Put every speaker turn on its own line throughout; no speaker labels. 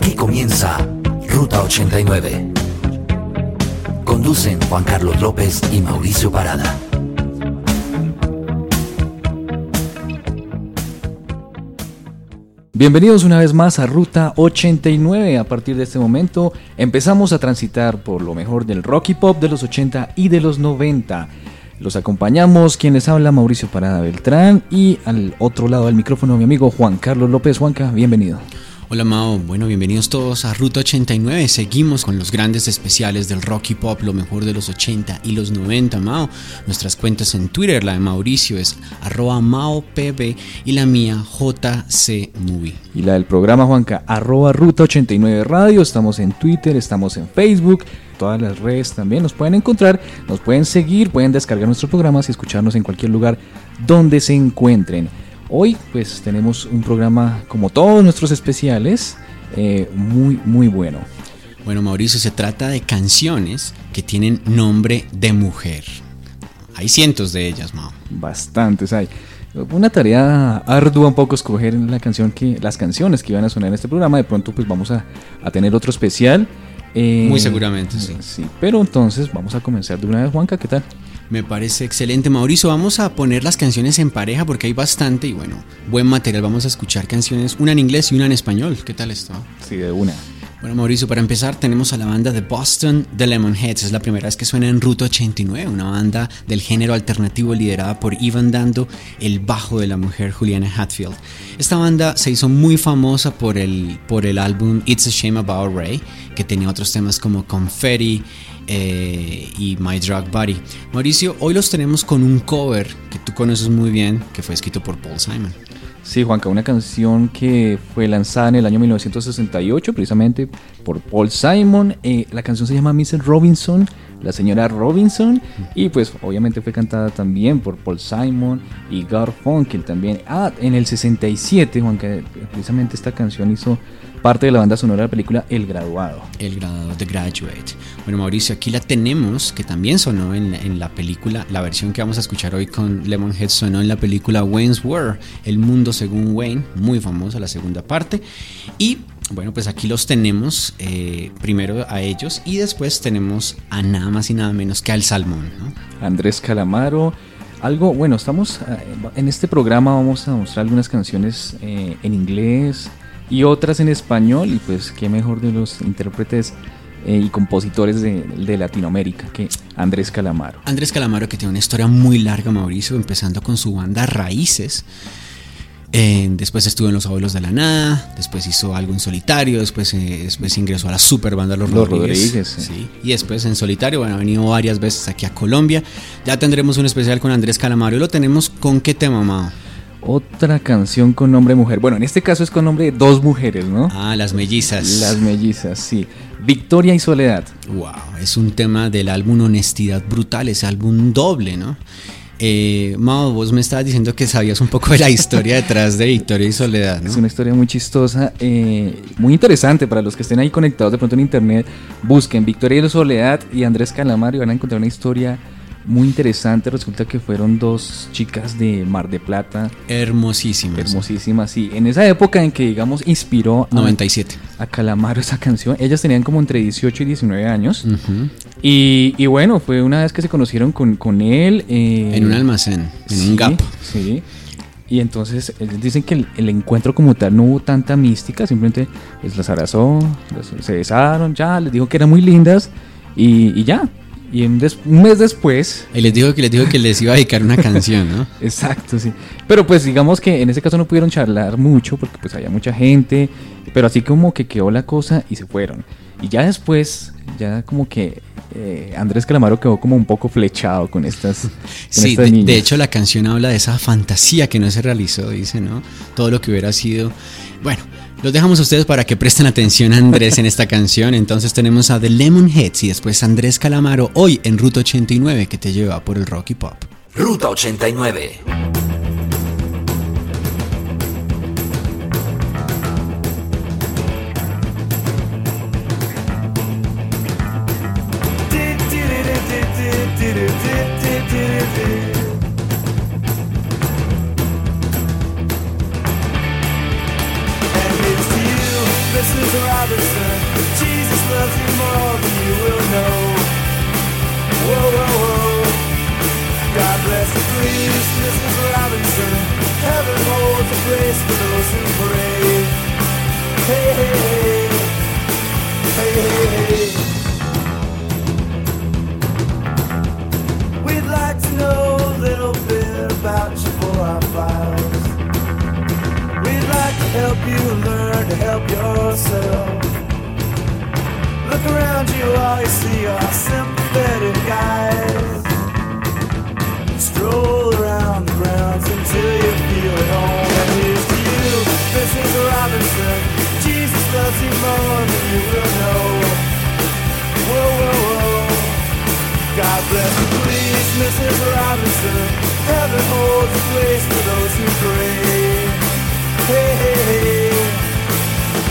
Aquí comienza Ruta 89. Conducen Juan Carlos López y Mauricio Parada.
Bienvenidos una vez más a Ruta 89. A partir de este momento empezamos a transitar por lo mejor del rock y pop de los 80 y de los 90. Los acompañamos, quien les habla Mauricio Parada Beltrán y al otro lado del micrófono mi amigo Juan Carlos López. Juanca, bienvenido.
Hola Mao, bueno, bienvenidos todos a Ruta 89. Seguimos con los grandes especiales del rock y pop, lo mejor de los 80 y los 90, Mao. Nuestras cuentas en Twitter, la de Mauricio es arroba maopb y la mía jcmovie.
Y la del programa Juanca, arroba Ruta 89 Radio. Estamos en Twitter, estamos en Facebook, todas las redes también nos pueden encontrar, nos pueden seguir, pueden descargar nuestros programas y escucharnos en cualquier lugar donde se encuentren. Hoy pues tenemos un programa como todos nuestros especiales eh, muy muy bueno.
Bueno Mauricio, se trata de canciones que tienen nombre de mujer. Hay cientos de ellas, Mao.
Bastantes hay. Una tarea ardua un poco escoger la canción que, las canciones que iban a sonar en este programa. De pronto pues vamos a, a tener otro especial.
Eh, Muy seguramente, sí.
Sí, pero entonces vamos a comenzar de una vez, Juanca, ¿qué tal?
Me parece excelente, Mauricio. Vamos a poner las canciones en pareja porque hay bastante y bueno, buen material. Vamos a escuchar canciones, una en inglés y una en español. ¿Qué tal esto?
Sí, de una.
Bueno, Mauricio, para empezar tenemos a la banda de Boston, The Lemonheads. Es la primera vez que suena en Ruta 89, una banda del género alternativo liderada por Ivan Dando, el bajo de la mujer Juliana Hatfield. Esta banda se hizo muy famosa por el, por el álbum It's a Shame About Ray, que tenía otros temas como Confetti, eh, y My Drug Body. Mauricio, hoy los tenemos con un cover que tú conoces muy bien, que fue escrito por Paul Simon.
Sí, Juanca, una canción que fue lanzada en el año 1968, precisamente por Paul Simon. Eh, la canción se llama Mrs. Robinson, la señora Robinson, y pues obviamente fue cantada también por Paul Simon y Garfunkel también. Ah, en el 67, Juanca, precisamente esta canción hizo parte de la banda sonora de la película El Graduado.
El Graduado, The Graduate. Bueno, Mauricio, aquí la tenemos, que también sonó en, en, la película, la versión que vamos a escuchar hoy con Lemonhead sonó en la película Wayne's World, El Mundo Según Wayne, muy famosa la segunda parte. Y bueno, pues aquí los tenemos, eh, primero a ellos y después tenemos a nada más y nada menos que al Salmón. ¿no?
Andrés Calamaro. Algo, bueno, estamos en este programa vamos a mostrar algunas canciones eh, en inglés, y otras en español y pues qué mejor de los intérpretes eh, y compositores de, de, Latinoamérica que Andrés Calamaro.
Andrés Calamaro que tiene una historia muy larga, Mauricio, empezando con su banda Raíces. Eh, después estuvo en Los Abuelos de la Nada, después hizo algo en solitario, después, eh, después ingresó a la super banda Los,
Los
Rodríguez.
Rodríguez sí.
Sí. Y después en solitario, bueno, ha venido varias veces aquí a Colombia. Ya tendremos un especial con Andrés Calamaro y lo tenemos con qué tema, Mao.
Otra canción con nombre mujer. Bueno, en este caso es con nombre de dos mujeres, ¿no?
Ah, las mellizas.
Las mellizas, sí. Victoria y Soledad.
Wow, es un tema del álbum Honestidad Brutal, ese álbum doble, ¿no? Eh, Mao, vos me estabas diciendo que sabías un poco de la historia detrás de Victoria y Soledad, ¿no?
Es una historia muy chistosa, eh, muy interesante para los que estén ahí conectados de pronto en internet. Busquen Victoria y Soledad y Andrés Calamaro y van a encontrar una historia muy interesante. Resulta que fueron dos chicas de Mar de Plata.
Hermosísimas.
Hermosísimas, sí. En esa época en que, digamos, inspiró
a, 97.
a Calamaro esa canción. Ellas tenían como entre 18 y 19 años. Uh -huh. y, y, bueno, fue una vez que se conocieron con, con él. Eh,
en un almacén, en
sí,
un gap.
Sí. Y entonces dicen que el, el, encuentro como tal no hubo tanta mística, simplemente pues, las abrazó, las, se besaron, ya, les dijo que eran muy lindas y, y ya, y un, un, mes después.
Y les dijo que les dijo que les iba a dedicar una canción, ¿no?
Exacto, sí. Pero pues digamos que en ese caso no pudieron charlar mucho porque pues había mucha gente. Pero así como que quedó la cosa y se fueron. Y ya después, ya como que eh, Andrés Calamaro quedó como un poco flechado con estas. Con
sí,
estas
de,
niñas.
de hecho la canción habla de esa fantasía que no se realizó, dice, ¿no? Todo lo que hubiera sido. Bueno, los dejamos a ustedes para que presten atención a Andrés en esta canción. Entonces tenemos a The Lemonheads y después Andrés Calamaro hoy en Ruta 89 que te lleva por el rock y pop.
Ruta 89.
Holds for those who pray. Hey, hey, hey. Hey, hey, hey. We'd like to know a little bit about you for our files. We'd like to help you learn to help yourself. Look around you, all you see are sympathetic guys. Stroll around the grounds until you feel at home. Mrs. Robinson. Jesus loves you more than you will know. Whoa, whoa, whoa. God bless you, please, Mrs. Robinson. Heaven holds a place for those who pray. Hey, hey, hey.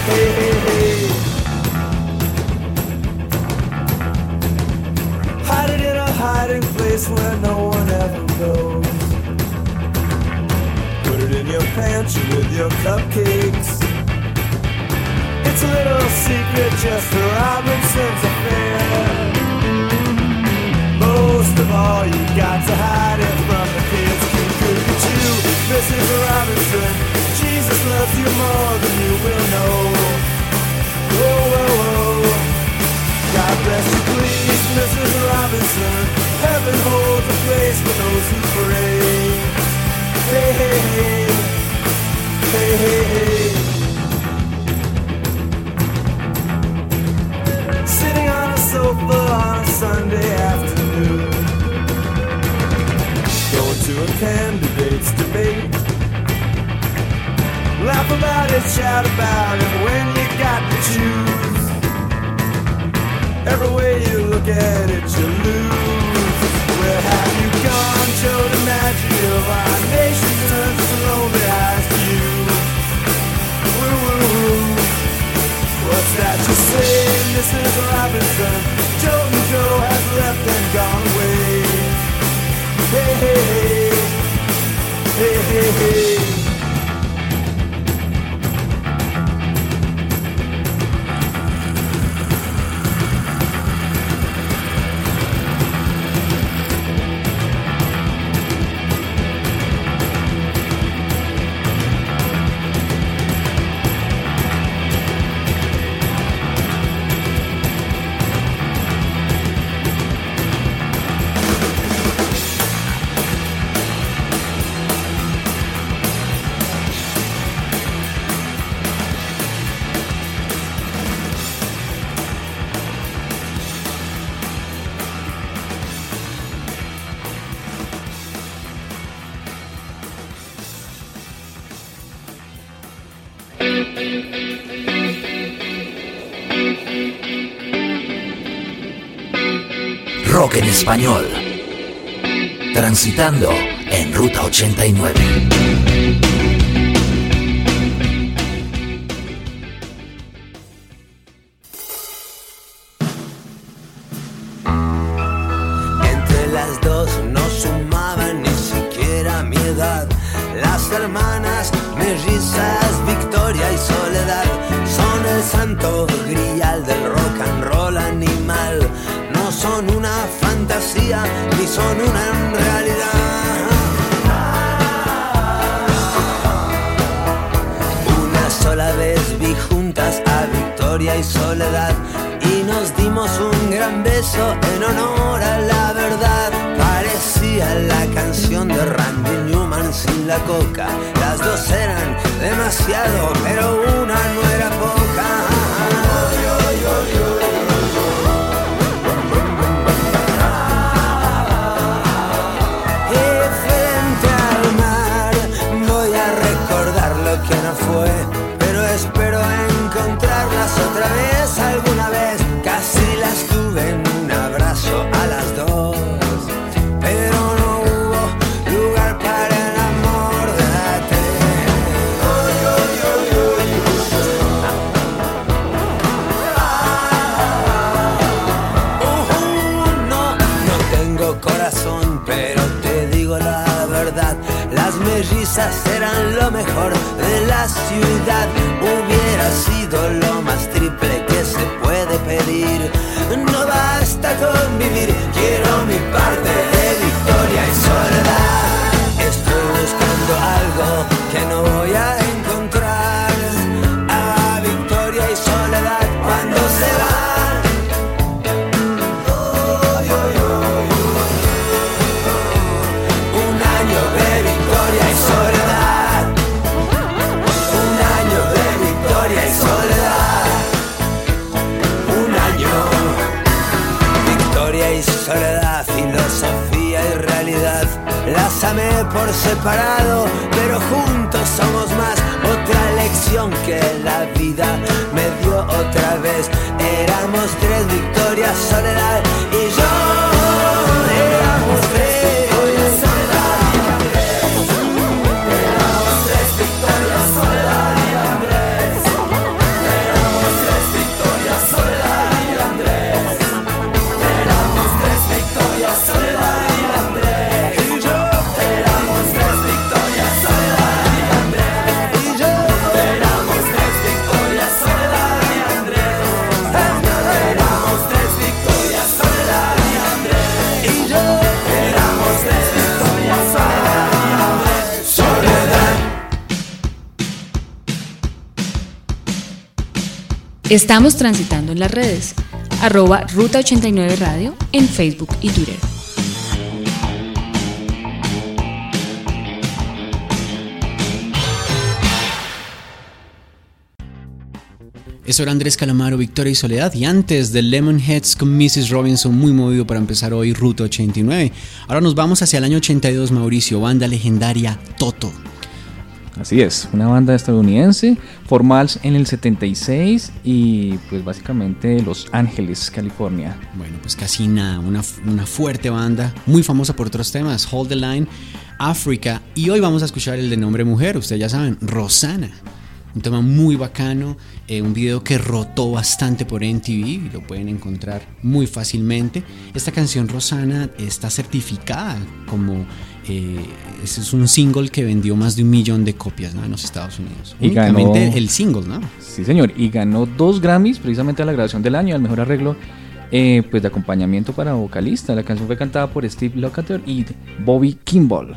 Hey, hey, hey. Hide it in a hiding place where no one ever goes. Put it in your pantry with your cupcakes. It's a little secret, just a Robinson's affair. Most of all, you got to hide it from the kids. Cuckoo, Mrs. Robinson. Jesus loves you more than you will know. Whoa, whoa, whoa. God bless you, please, Mrs. Robinson. Heaven holds a place for those who pray. Hey, hey, hey. Hey, hey. Sitting on a sofa on a Sunday afternoon. Going to a candidate's debate. Laugh about it, shout about it when you got to choose. Every way you look at it, you lose. You gone, Joe DiMaggio? Our nation turns its lonely eyes to you. Woo, woo, woo. What's that you say, Mrs. Robinson? Joe and Joe has left and gone away. Hey, hey, hey, hey, hey, hey.
En español. Transitando en Ruta 89.
Entre las dos no sumaban ni siquiera mi edad. Las hermanas mellizas, Victoria y Soledad, son el santo grial del rock and roll animal. Son una fantasía ni son una realidad. Una sola vez vi juntas a Victoria y Soledad y nos dimos un gran beso en honor a la verdad. Parecía la canción de Randy Newman sin la coca. Las dos eran demasiado, pero una no era poca. Fue, ciudad hubiera sido lo más triple que se puede pedir. No basta con vivir, quiero mi parte. Separado, pero juntos somos más. Otra lección que la vida me dio otra vez. Éramos tres victorias,
Estamos transitando en las redes. Arroba Ruta 89 Radio en Facebook y Twitter.
Eso era Andrés Calamaro, Victoria y Soledad. Y antes de Lemonheads con Mrs. Robinson, muy movido para empezar hoy Ruta 89. Ahora nos vamos hacia el año 82, Mauricio, banda legendaria Toto.
Así es, una banda estadounidense, formada en el 76 y pues básicamente Los Ángeles, California.
Bueno, pues casi nada, una, una fuerte banda, muy famosa por otros temas, Hold the Line, África. Y hoy vamos a escuchar el de nombre mujer, ustedes ya saben, Rosana. Un tema muy bacano, eh, un video que rotó bastante por MTV y lo pueden encontrar muy fácilmente. Esta canción Rosana está certificada como eh, ese es un single que vendió más de un millón de copias ¿no? en los Estados Unidos.
Y
Únicamente
ganó-
el single, ¿no?
Sí, señor, y ganó dos Grammys precisamente a la grabación del año, al mejor arreglo eh, pues de acompañamiento para vocalista. La canción fue cantada por Steve Lukather y Bobby Kimball.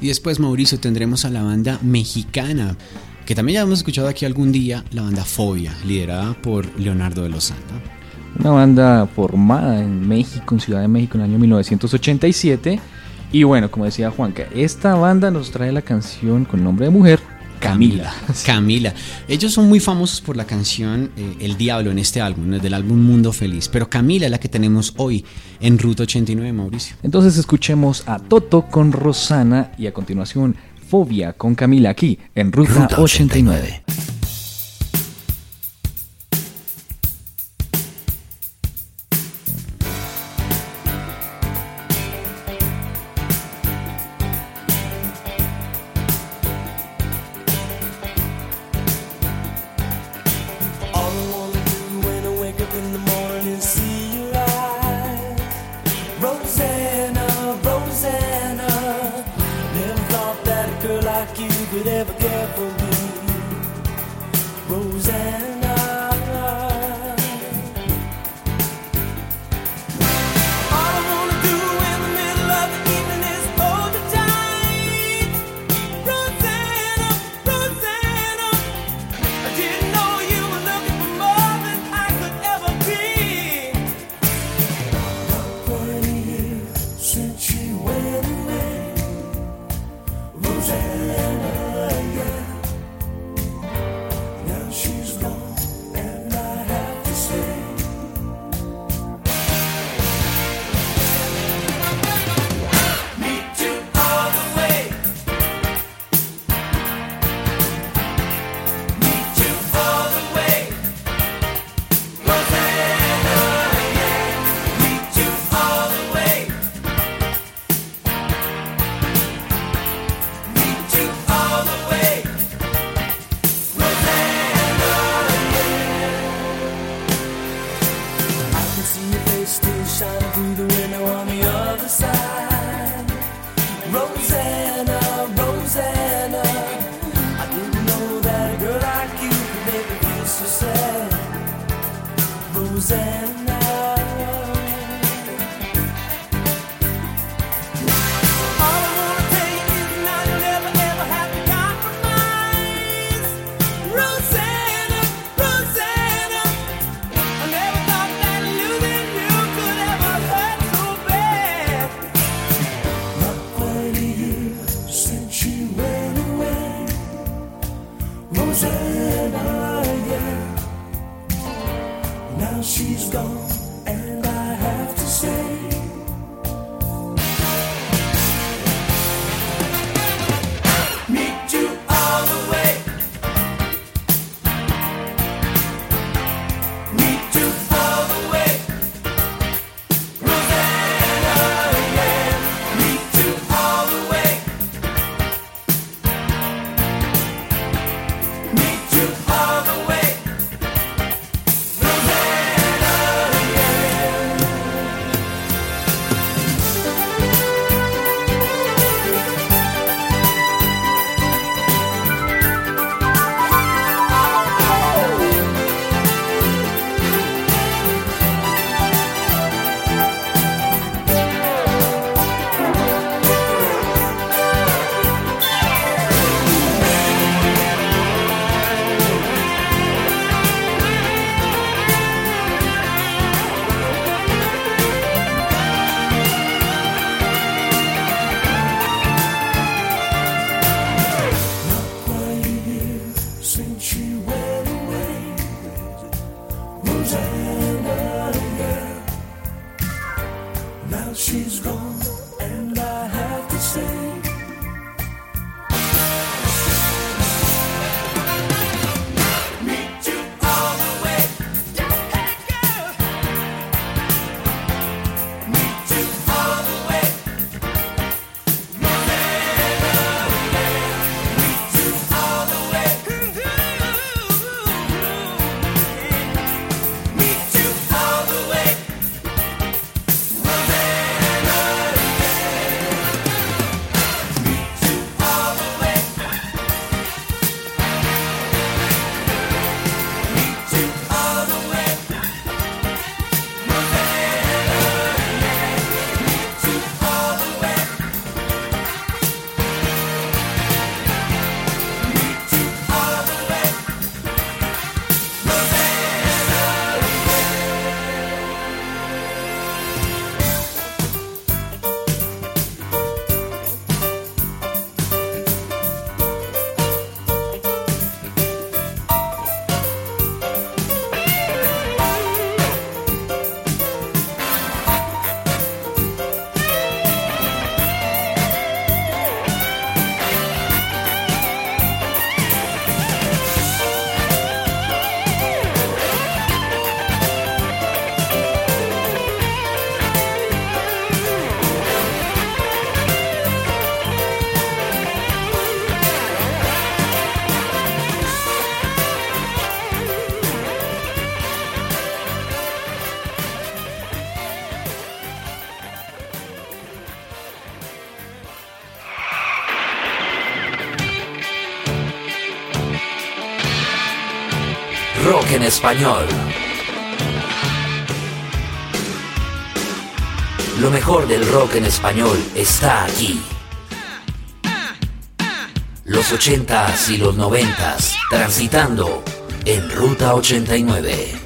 Y después, Mauricio, tendremos a la banda mexicana, que también ya hemos escuchado aquí algún día, la banda Fobia, liderada por Leonardo de Lozano.
Una banda formada en México, en Ciudad de México, en el año 1987. Y bueno, como decía Juanca, esta banda nos trae la canción con nombre de mujer, Camila.
Camila. Ellos son muy famosos por la canción eh, El Diablo en este álbum, ¿no? del álbum Mundo Feliz. Pero Camila es la que tenemos hoy en Ruta 89, Mauricio.
Entonces escuchemos a Toto con Rosana y a continuación Fobia con Camila aquí en Ruta,
Ruta
89.
89.
Lo mejor del rock en español está aquí. Los 80s y los 90s transitando en Ruta 89.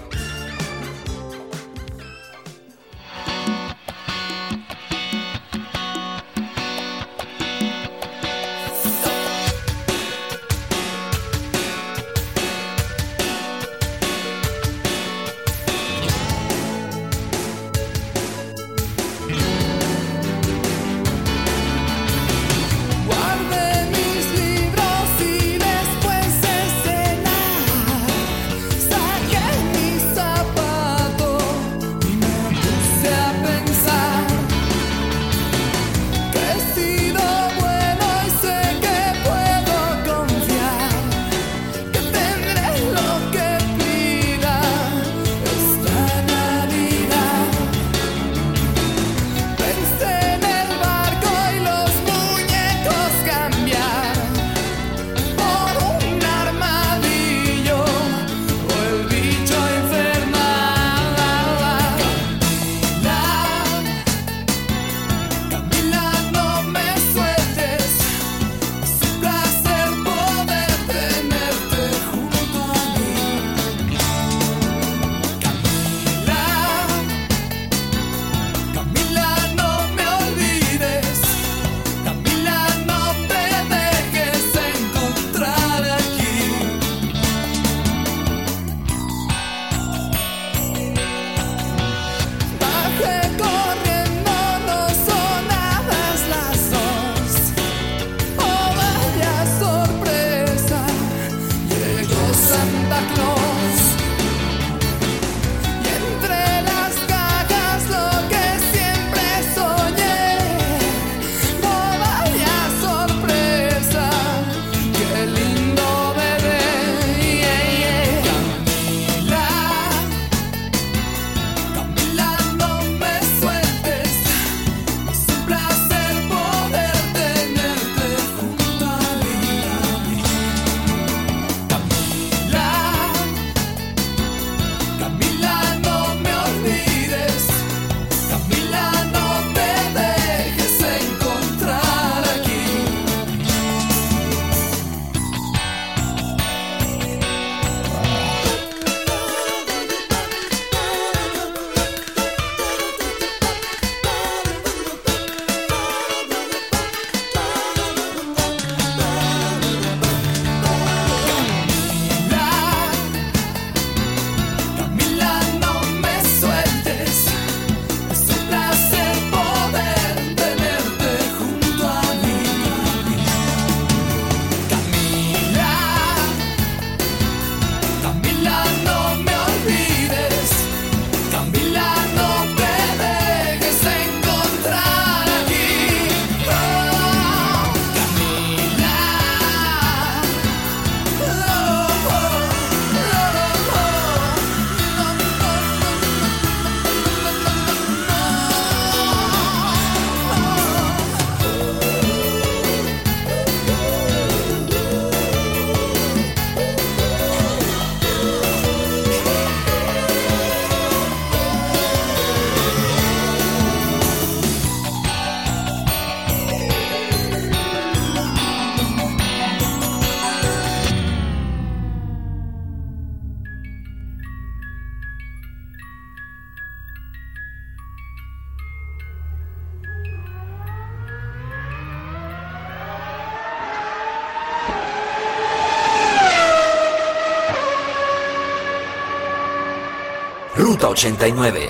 89.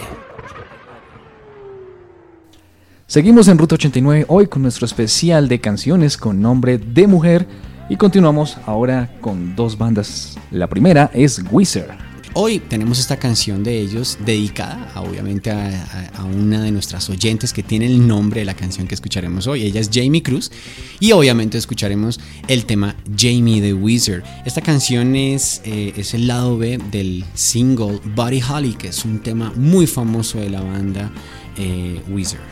Seguimos en Ruta 89 hoy con nuestro especial de canciones con nombre de mujer y continuamos ahora con dos bandas. La primera es Wizard.
Hoy tenemos esta canción de ellos dedicada a, obviamente a, una de nuestras oyentes que tiene el nombre de la canción que escucharemos hoy. Ella es Jamie Cruz y obviamente escucharemos el tema Jamie the Wizard. Esta canción es, eh, es el lado B del single Buddy Holly, que es un tema muy famoso de la banda eh, Wizard.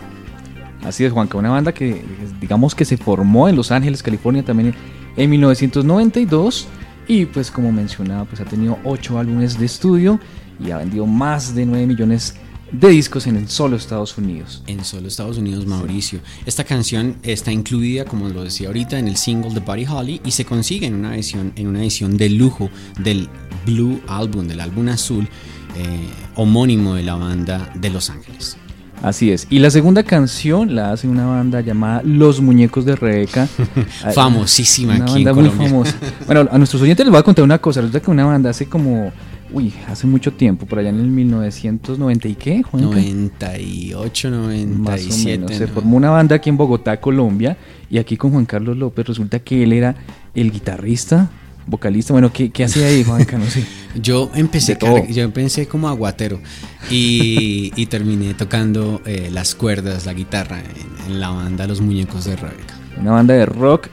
Así es, Juanca, una banda que digamos que se formó en Los Ángeles, California también en 1992 y pues como mencionaba, pues ha tenido 8 álbumes de estudio y ha vendido más de 9 millones de discos en el solo Estados Unidos.
En solo Estados Unidos, Mauricio. Esta canción está incluida, como lo decía ahorita, en el single de Buddy Holly y se consigue en una edición, en una edición de lujo del Blue Album, del álbum azul eh, homónimo de la banda de Los Ángeles.
Así es. Y la segunda canción la hace una banda llamada Los Muñecos de Rebeca.
Famosísima
una
aquí en
banda muy
Colombia.
famosa. Bueno, a nuestros oyentes les voy a contar una cosa. Resulta que una banda hace como, uy, hace mucho tiempo, por allá en el 1990 y qué, Juanca?
98,
Más o
97.
menos. Se formó una banda aquí en Bogotá, Colombia, y aquí con Juan Carlos López resulta que él era el guitarrista, vocalista. Bueno, ¿qué, qué hacía ahí, Juanca? No sé.
Yo empecé, yo empecé como aguatero y, y terminé tocando eh, las cuerdas, la guitarra en, en la banda Los Muñecos de Rebeca.
Una banda de rock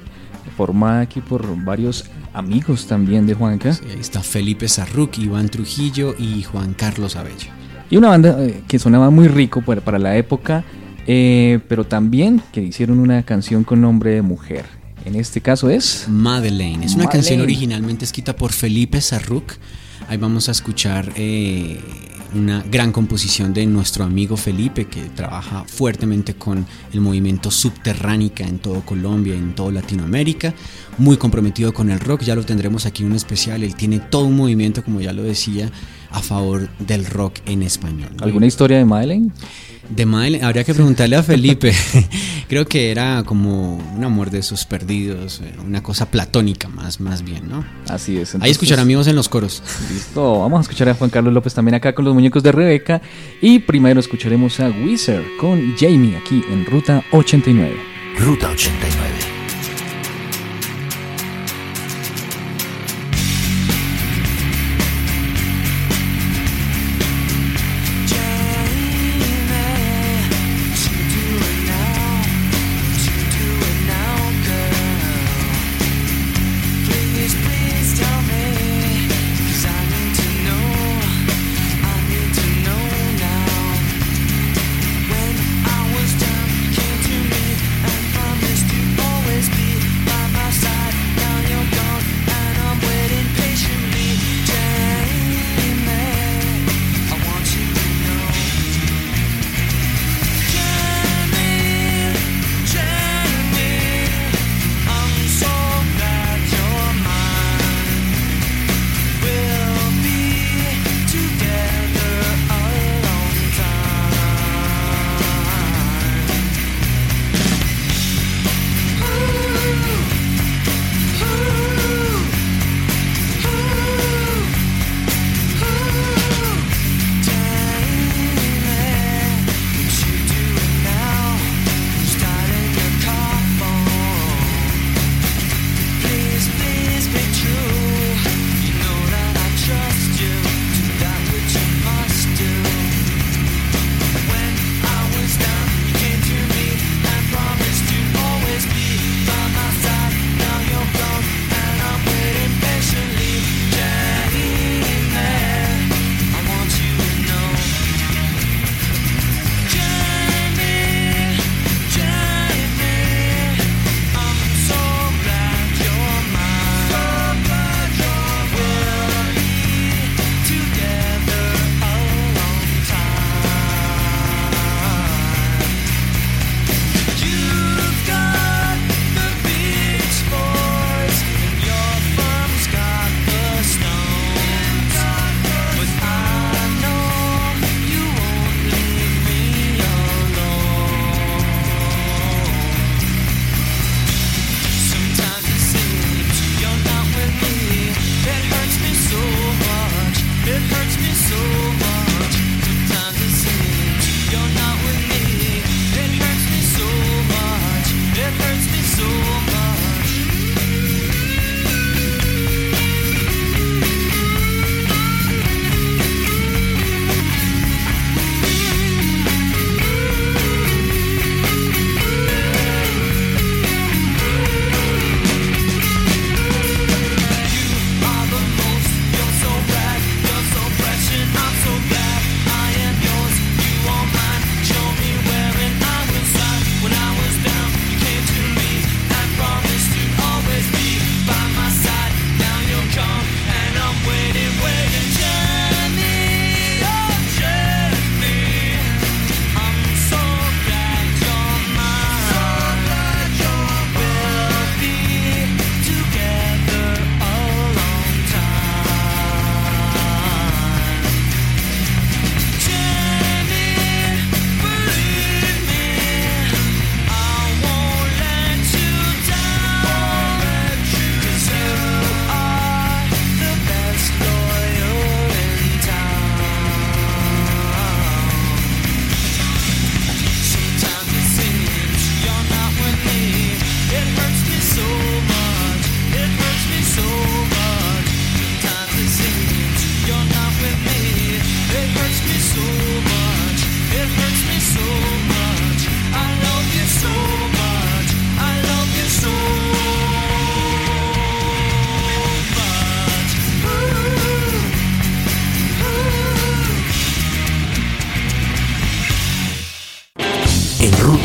formada aquí por varios amigos también de Juanca.
Sí, ahí está Felipe Sarruc, Iván Trujillo y Juan Carlos Abello.
Y una banda eh, que sonaba muy rico para, para la época, eh, pero también que hicieron una canción con nombre de mujer. En este caso es...
Madeleine. Es una
Madeleine.
canción originalmente escrita por Felipe Sarruc. Ahí vamos a escuchar eh, una gran composición de nuestro amigo Felipe, que trabaja fuertemente con el movimiento subterránica en todo Colombia, en toda Latinoamérica. Muy comprometido con el rock, ya lo tendremos aquí en un especial. Él tiene todo un movimiento, como ya lo decía, a favor del rock en español.
¿Alguna historia de Madeleine?
De Madeleine, habría que preguntarle a Felipe. Creo que era como un amor de esos perdidos, eh, una cosa platónica más, más bien, ¿no?
Así es.
Ahí
entonces-
escuchar amigos en los coros.
Listo, vamos a escuchar a Juan Carlos López también acá con los muñecos de Rebeca. Y primero escucharemos a Wizard con Jamie aquí en Ruta 89.
Ruta 89.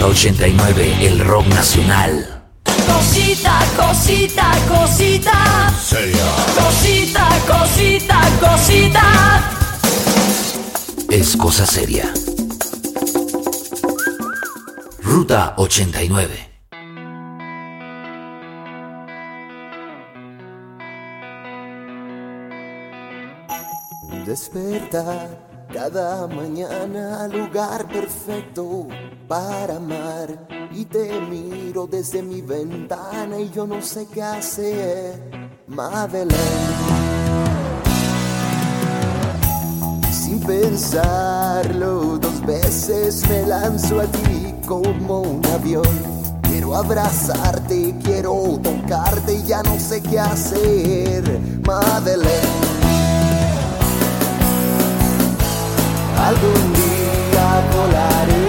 89, el rock nacional.
Cosita, cosita, cosita. Cosita, cosita, cosita.
Es cosa seria. Ruta 89.
Despertar cada mañana, lugar perfecto para amar. Y te miro desde mi ventana y yo no sé qué hacer, Madeleine. Sin pensarlo dos veces me lanzo a ti como un avión. Quiero abrazarte, quiero tocarte y ya no sé qué hacer, Madeleine. Algún día volaré.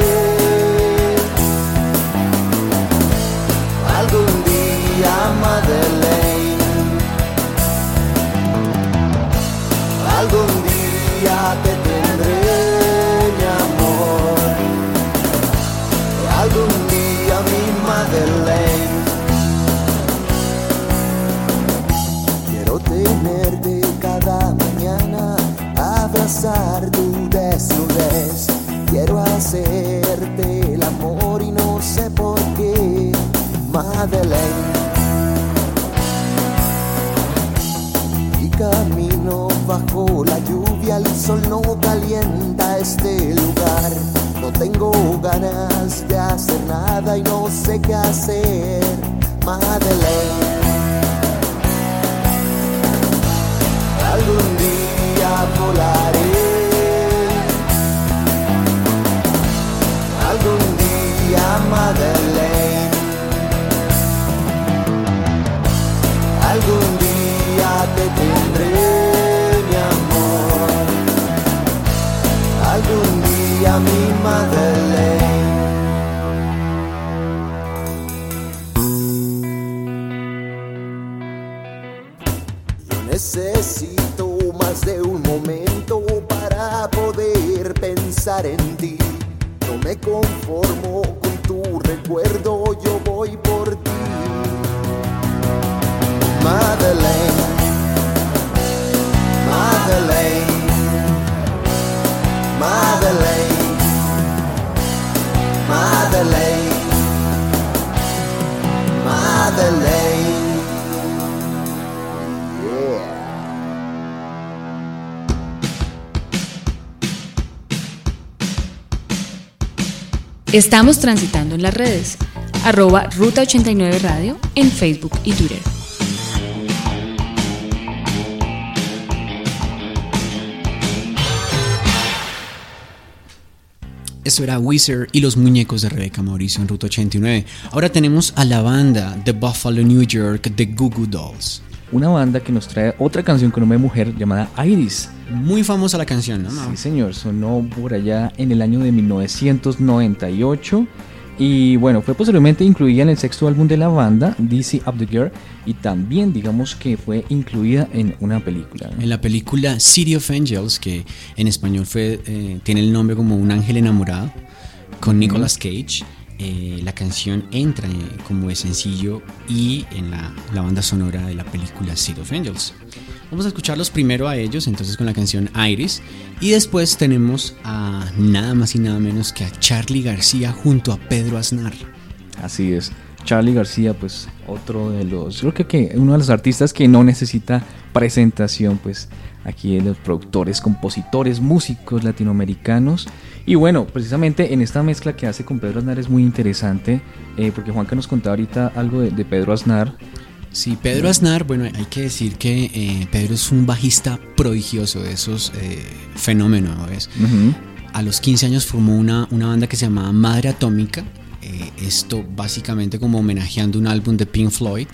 Algún día, Madeleine. Algún día te Quiero hacerte el amor y no sé por qué, Madeleine.
Estamos transitando en las redes. Arroba Ruta 89 Radio en Facebook y Twitter.
Eso era Wizard y los muñecos de Rebeca Mauricio en Ruta 89. Ahora tenemos a la banda de Buffalo, New York, The Goo Goo Dolls.
Una banda que nos trae otra canción con nombre de mujer llamada Iris.
Muy famosa la canción, ¿no?
Sí, señor, sonó por allá en el año de 1998. Y bueno, fue posteriormente incluida en el sexto álbum de la banda, DC Up the Girl, y también digamos que fue incluida en una película.
En la película City of Angels, que en español fue, eh, tiene el nombre como Un ángel enamorado, con Nicolas Cage, eh, la canción entra eh, como de sencillo y en la, la banda sonora de la película City of Angels. Vamos a escucharlos primero a ellos, entonces con la canción Iris, y después tenemos a nada más y nada menos que a Charlie García junto a Pedro Aznar.
Así es. Charlie García, pues otro de los, creo que uno de los artistas que no necesita presentación, pues aquí de los productores, compositores, músicos latinoamericanos. Y bueno, precisamente en esta mezcla que hace con Pedro Aznar es muy interesante, eh, porque Juanca nos contaba ahorita algo de, de Pedro Aznar.
Sí, Pedro Aznar, bueno, hay que decir que eh, Pedro es un bajista prodigioso, de esos eh, fenómenos, ¿ves? A los 15 años formó una, una banda que se llamaba Madre Atómica. Eh, esto básicamente como homenajeando un álbum de Pink Floyd.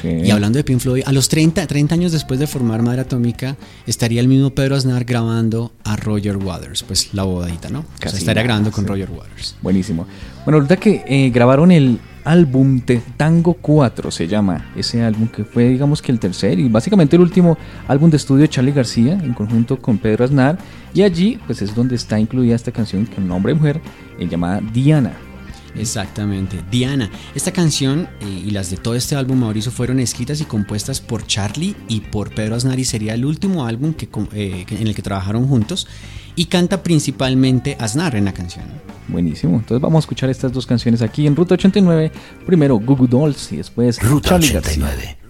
Sí.
Y hablando de Pink Floyd, a los 30, 30 años después de formar Madre Atómica, estaría el mismo Pedro Aznar grabando a Roger Waters, pues la bodadita, ¿no? O sea, estaría grabando con. Roger Waters.
Buenísimo. Bueno, ahorita que eh, grabaron el álbum de Tango 4, se llama ese álbum que fue, digamos que el tercer y básicamente el último álbum de estudio de Charlie García en conjunto con Pedro Aznar. Y allí, pues es donde está incluida esta canción con nombre de mujer eh, llamada Diana.
Exactamente. Diana, esta canción eh, y las de todo este álbum, Mauricio, fueron escritas y compuestas por Charlie y por Pedro Aznar y sería el último álbum que, eh, en el que trabajaron juntos y canta principalmente Aznar en la canción.
Buenísimo. Entonces vamos a escuchar estas dos canciones aquí en Ruta 89. Primero Goo Goo Dolls y después
Ruta
Charlie García.
89.
And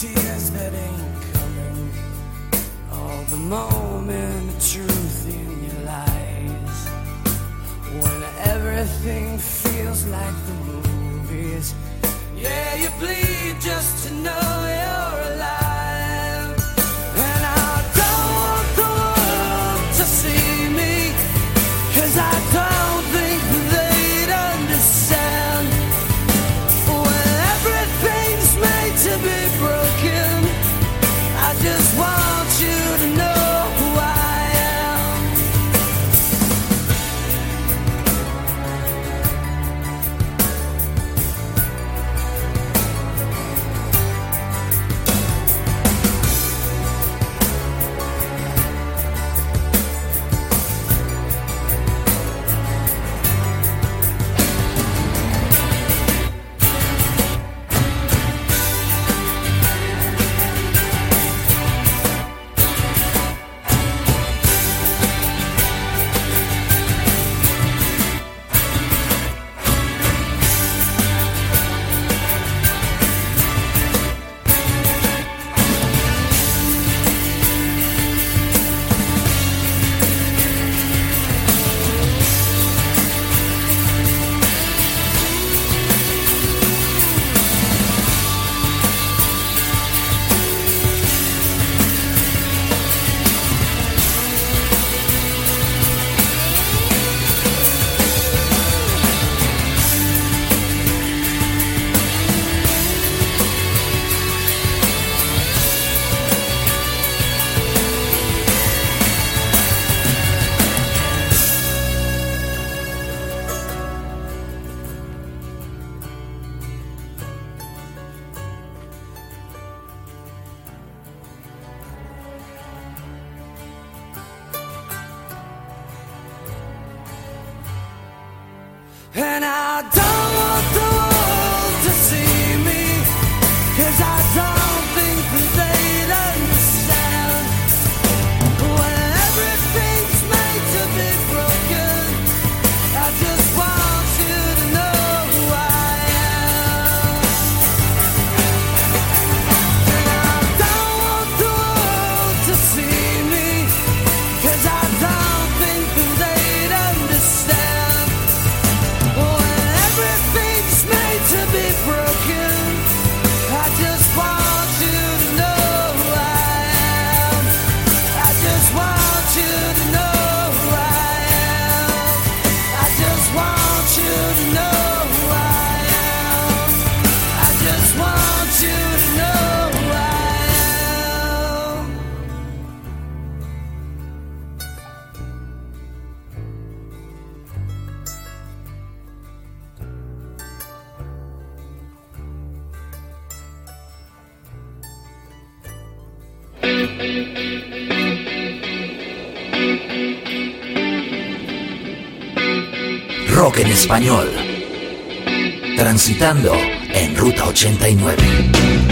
tears that ain't coming. All the moment of truth in your lies. When everything feels like the movies. Yeah, you bleed just to know you're alive. Español. Transitando en Ruta 89.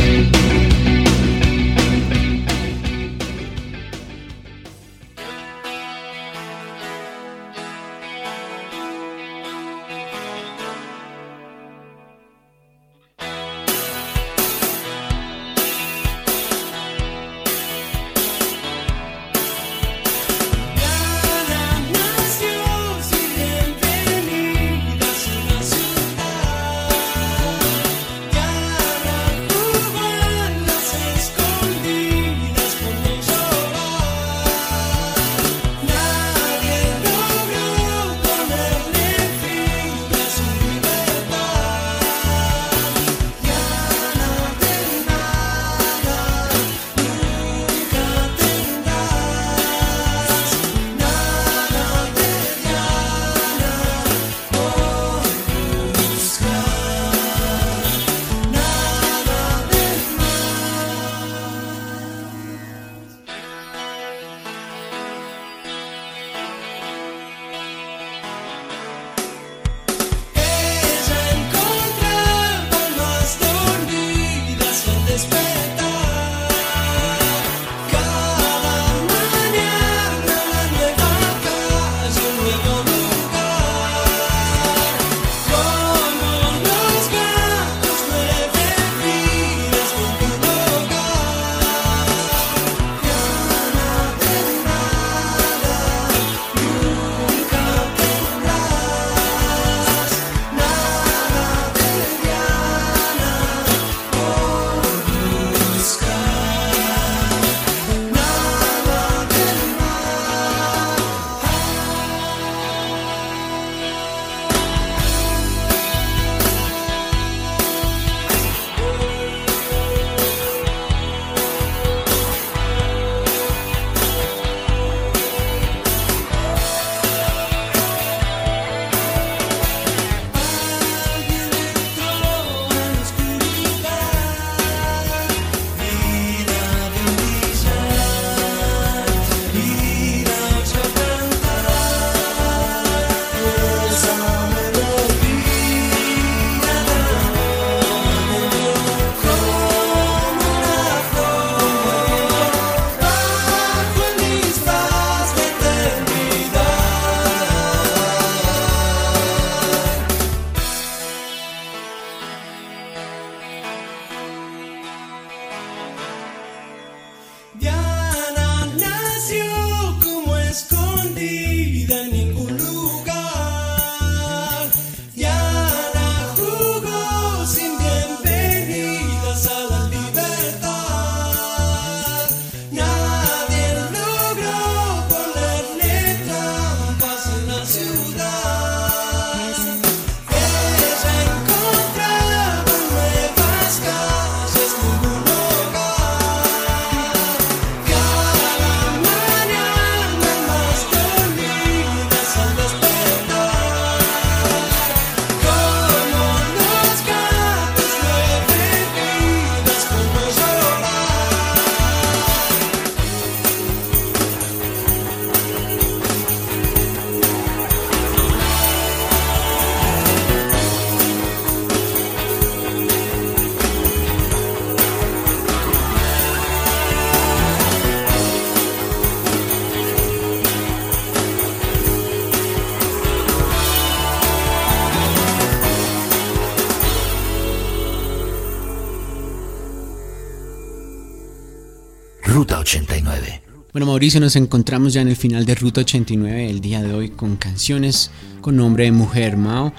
Mauricio, nos encontramos ya en el final de Ruta 89 el día de hoy con canciones con nombre de mujer, Mao.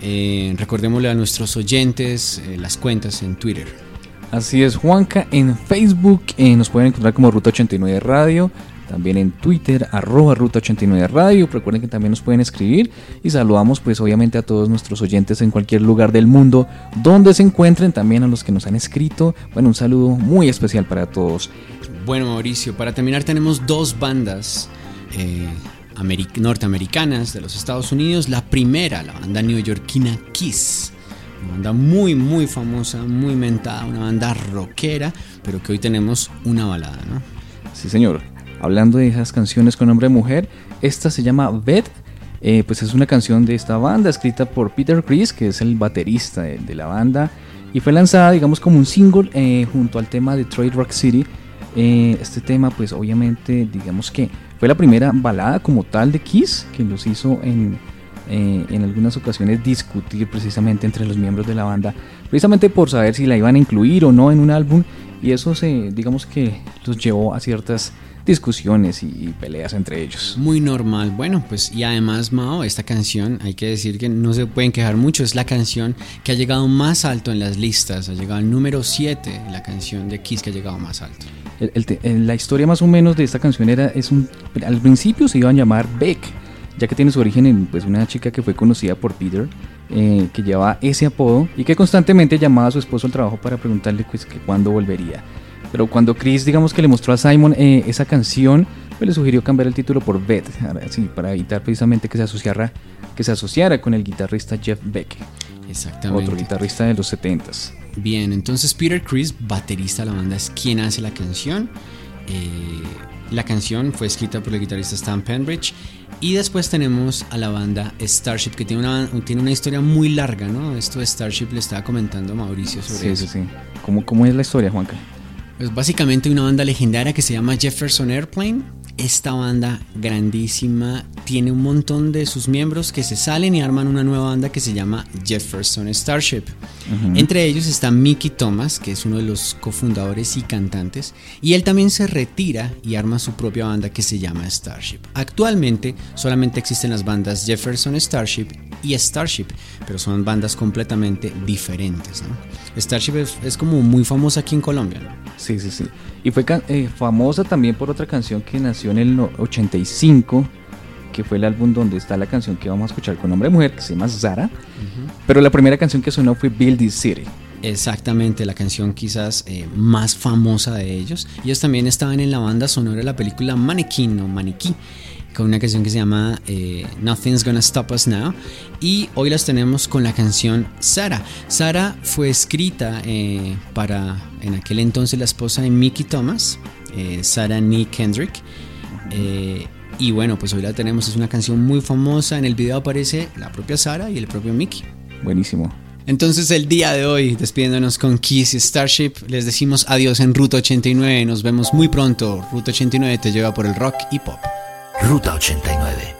Eh, recordémosle a nuestros oyentes eh, las cuentas en Twitter.
Así es, Juanca, en Facebook eh, nos pueden encontrar como Ruta 89 Radio, también en Twitter, arroba Ruta 89 Radio, recuerden que también nos pueden escribir y saludamos pues obviamente a todos nuestros oyentes en cualquier lugar del mundo donde se encuentren, también a los que nos han escrito, bueno, un saludo muy especial para todos.
Bueno, Mauricio, para terminar tenemos dos bandas eh, ameri- norteamericanas de los Estados Unidos. La primera, la banda neoyorquina Kiss. Una banda muy, muy famosa, muy mentada, una banda rockera, pero que hoy tenemos una balada, ¿no?
Sí, señor. Hablando de esas canciones con nombre de mujer, esta se llama Beth. Eh, pues es una canción de esta banda escrita por Peter Chris, que es el baterista de, de la banda, y fue lanzada, digamos, como un single eh, junto al tema Detroit Rock City. Eh, este tema, pues obviamente, digamos que fue la primera balada como tal de Kiss, que los hizo en, eh, en algunas ocasiones discutir precisamente entre los miembros de la banda, precisamente por saber si la iban a incluir o no en un álbum, y eso se, digamos que los llevó a ciertas discusiones y, y peleas entre ellos.
Muy normal. Bueno, pues y además, Mao, esta canción, hay que decir que no se pueden quejar mucho, es la canción que ha llegado más alto en las listas, ha llegado al número 7, la canción de Kiss que ha llegado más alto.
El- el- la historia más o menos de esta canción era, es un, al principio se iban a llamar Beck, ya que tiene su origen en pues, una chica que fue conocida por Peter, eh, que llevaba ese apodo y que constantemente llamaba a su esposo al trabajo para preguntarle pues, que cuándo volvería. Pero cuando Chris, digamos que le mostró a Simon eh, esa canción, pues le sugirió cambiar el título por Beth, sí, para evitar precisamente que se asociara, que se asociara con el guitarrista Jeff Beck,
Exactamente.
otro guitarrista de los 70s.
Bien, entonces Peter Chris, baterista de la banda, es quien hace la canción. Eh, la canción fue escrita por el guitarrista Stan Penbridge. Y después tenemos a la banda Starship, que tiene una, tiene una historia muy larga, ¿no? Esto de Starship le estaba comentando a Mauricio sobre
Sí,
eso.
sí, sí. ¿Cómo, ¿Cómo es la historia, Juanca?
Es básicamente una banda legendaria que se llama Jefferson Airplane. Esta banda grandísima tiene un montón de sus miembros que se salen y arman una nueva banda que se llama Jefferson Starship. Entre ellos está Mickey Thomas, que es uno de los cofundadores y cantantes, y él también se retira y arma su propia banda que se llama Starship. Actualmente solamente existen las bandas Jefferson Starship y Starship, pero son bandas completamente diferentes. ¿no? Starship es, es como muy famosa aquí en Colombia. ¿no?
Sí, sí, sí. Y fue eh, famosa también por otra canción que nació en el no- 85, que fue el álbum donde está la canción que vamos a escuchar con nombre de mujer, que se llama Zara. Pero la primera canción que sonó fue Build This City.
Exactamente, la canción quizás eh, más famosa de ellos. Ellos también estaban en la banda sonora de la película Mannequin o Maniquí, con una canción que se llama eh, Nothing's Gonna Stop Us Now. Y hoy las tenemos con la canción Sara. Sara fue escrita eh, para en aquel entonces la esposa de Mickey Thomas, eh, Sarah Nee Kendrick. Eh, y bueno, pues hoy la tenemos, es una canción muy famosa. En el video aparece la propia Sara y el propio Mickey.
Buenísimo.
Entonces el día de hoy, despidiéndonos con Kiss y Starship, les decimos adiós en Ruta 89. Nos vemos muy pronto. Ruta 89 te lleva por el rock y pop.
Ruta 89.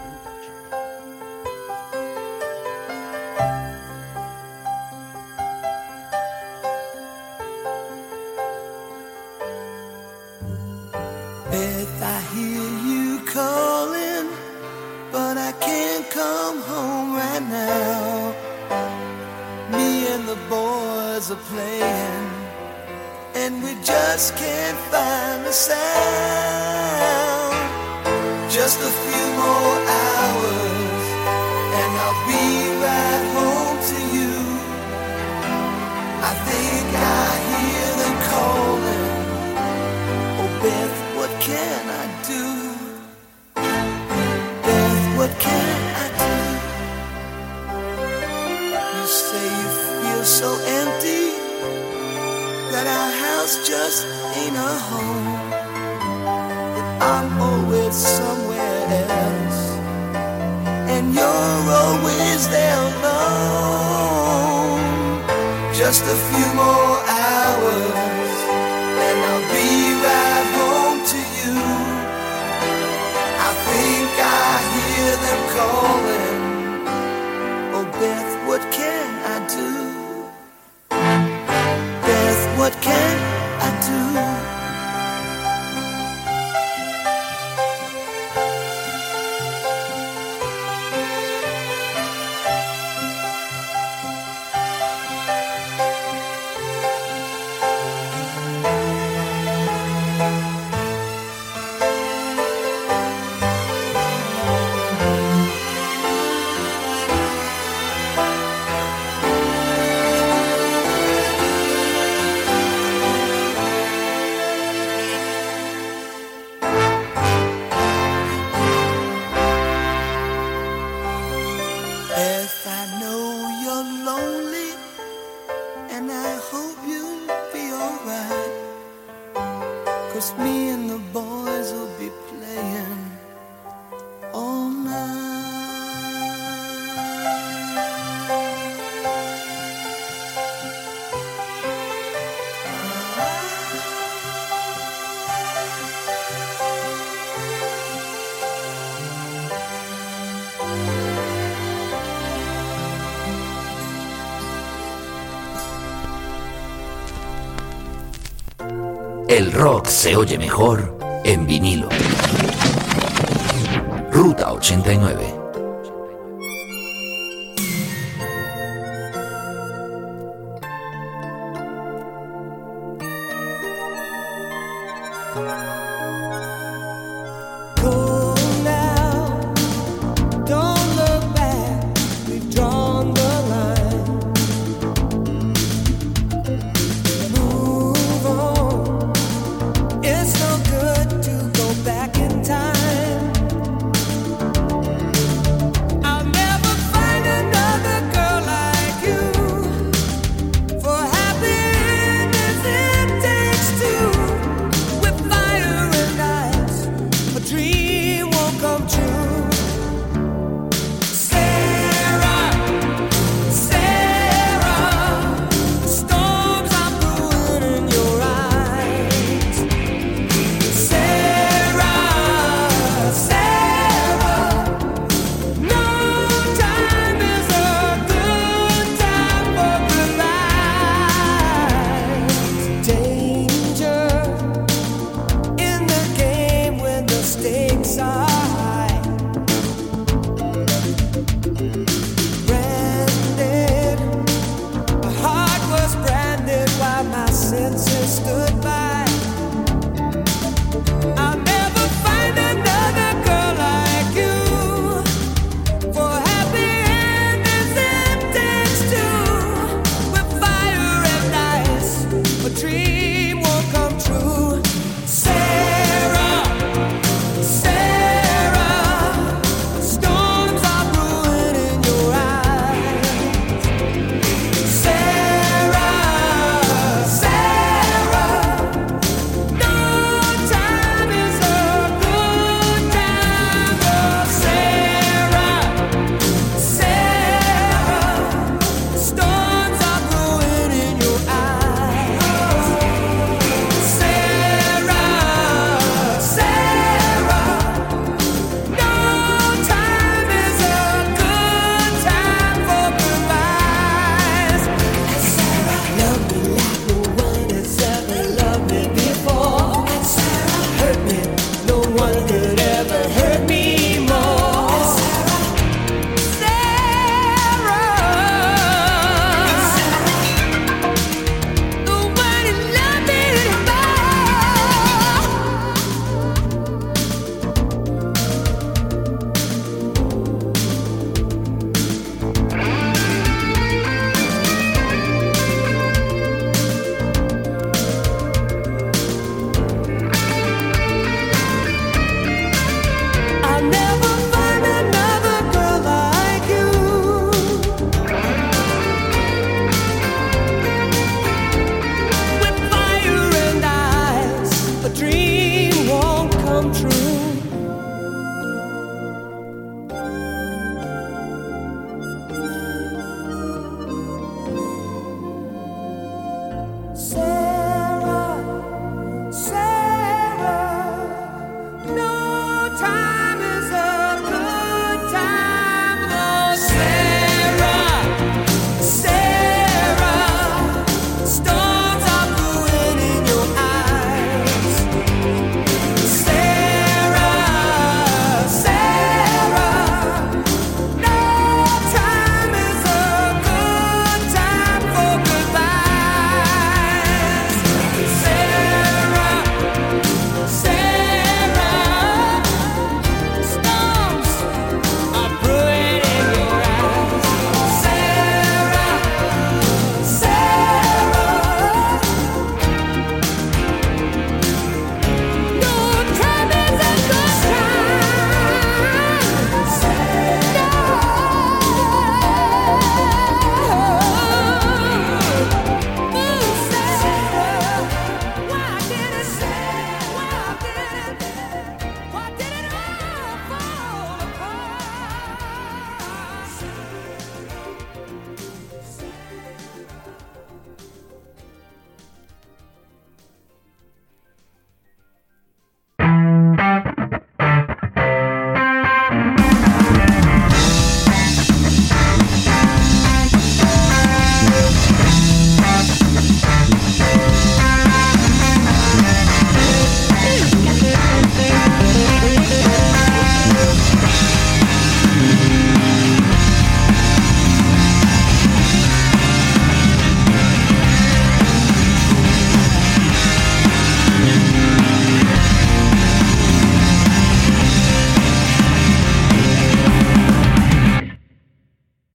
Just a few more hours and I'll be right home to you. I think I hear them calling.
Rock se oye mejor en vinilo. Ruta 89.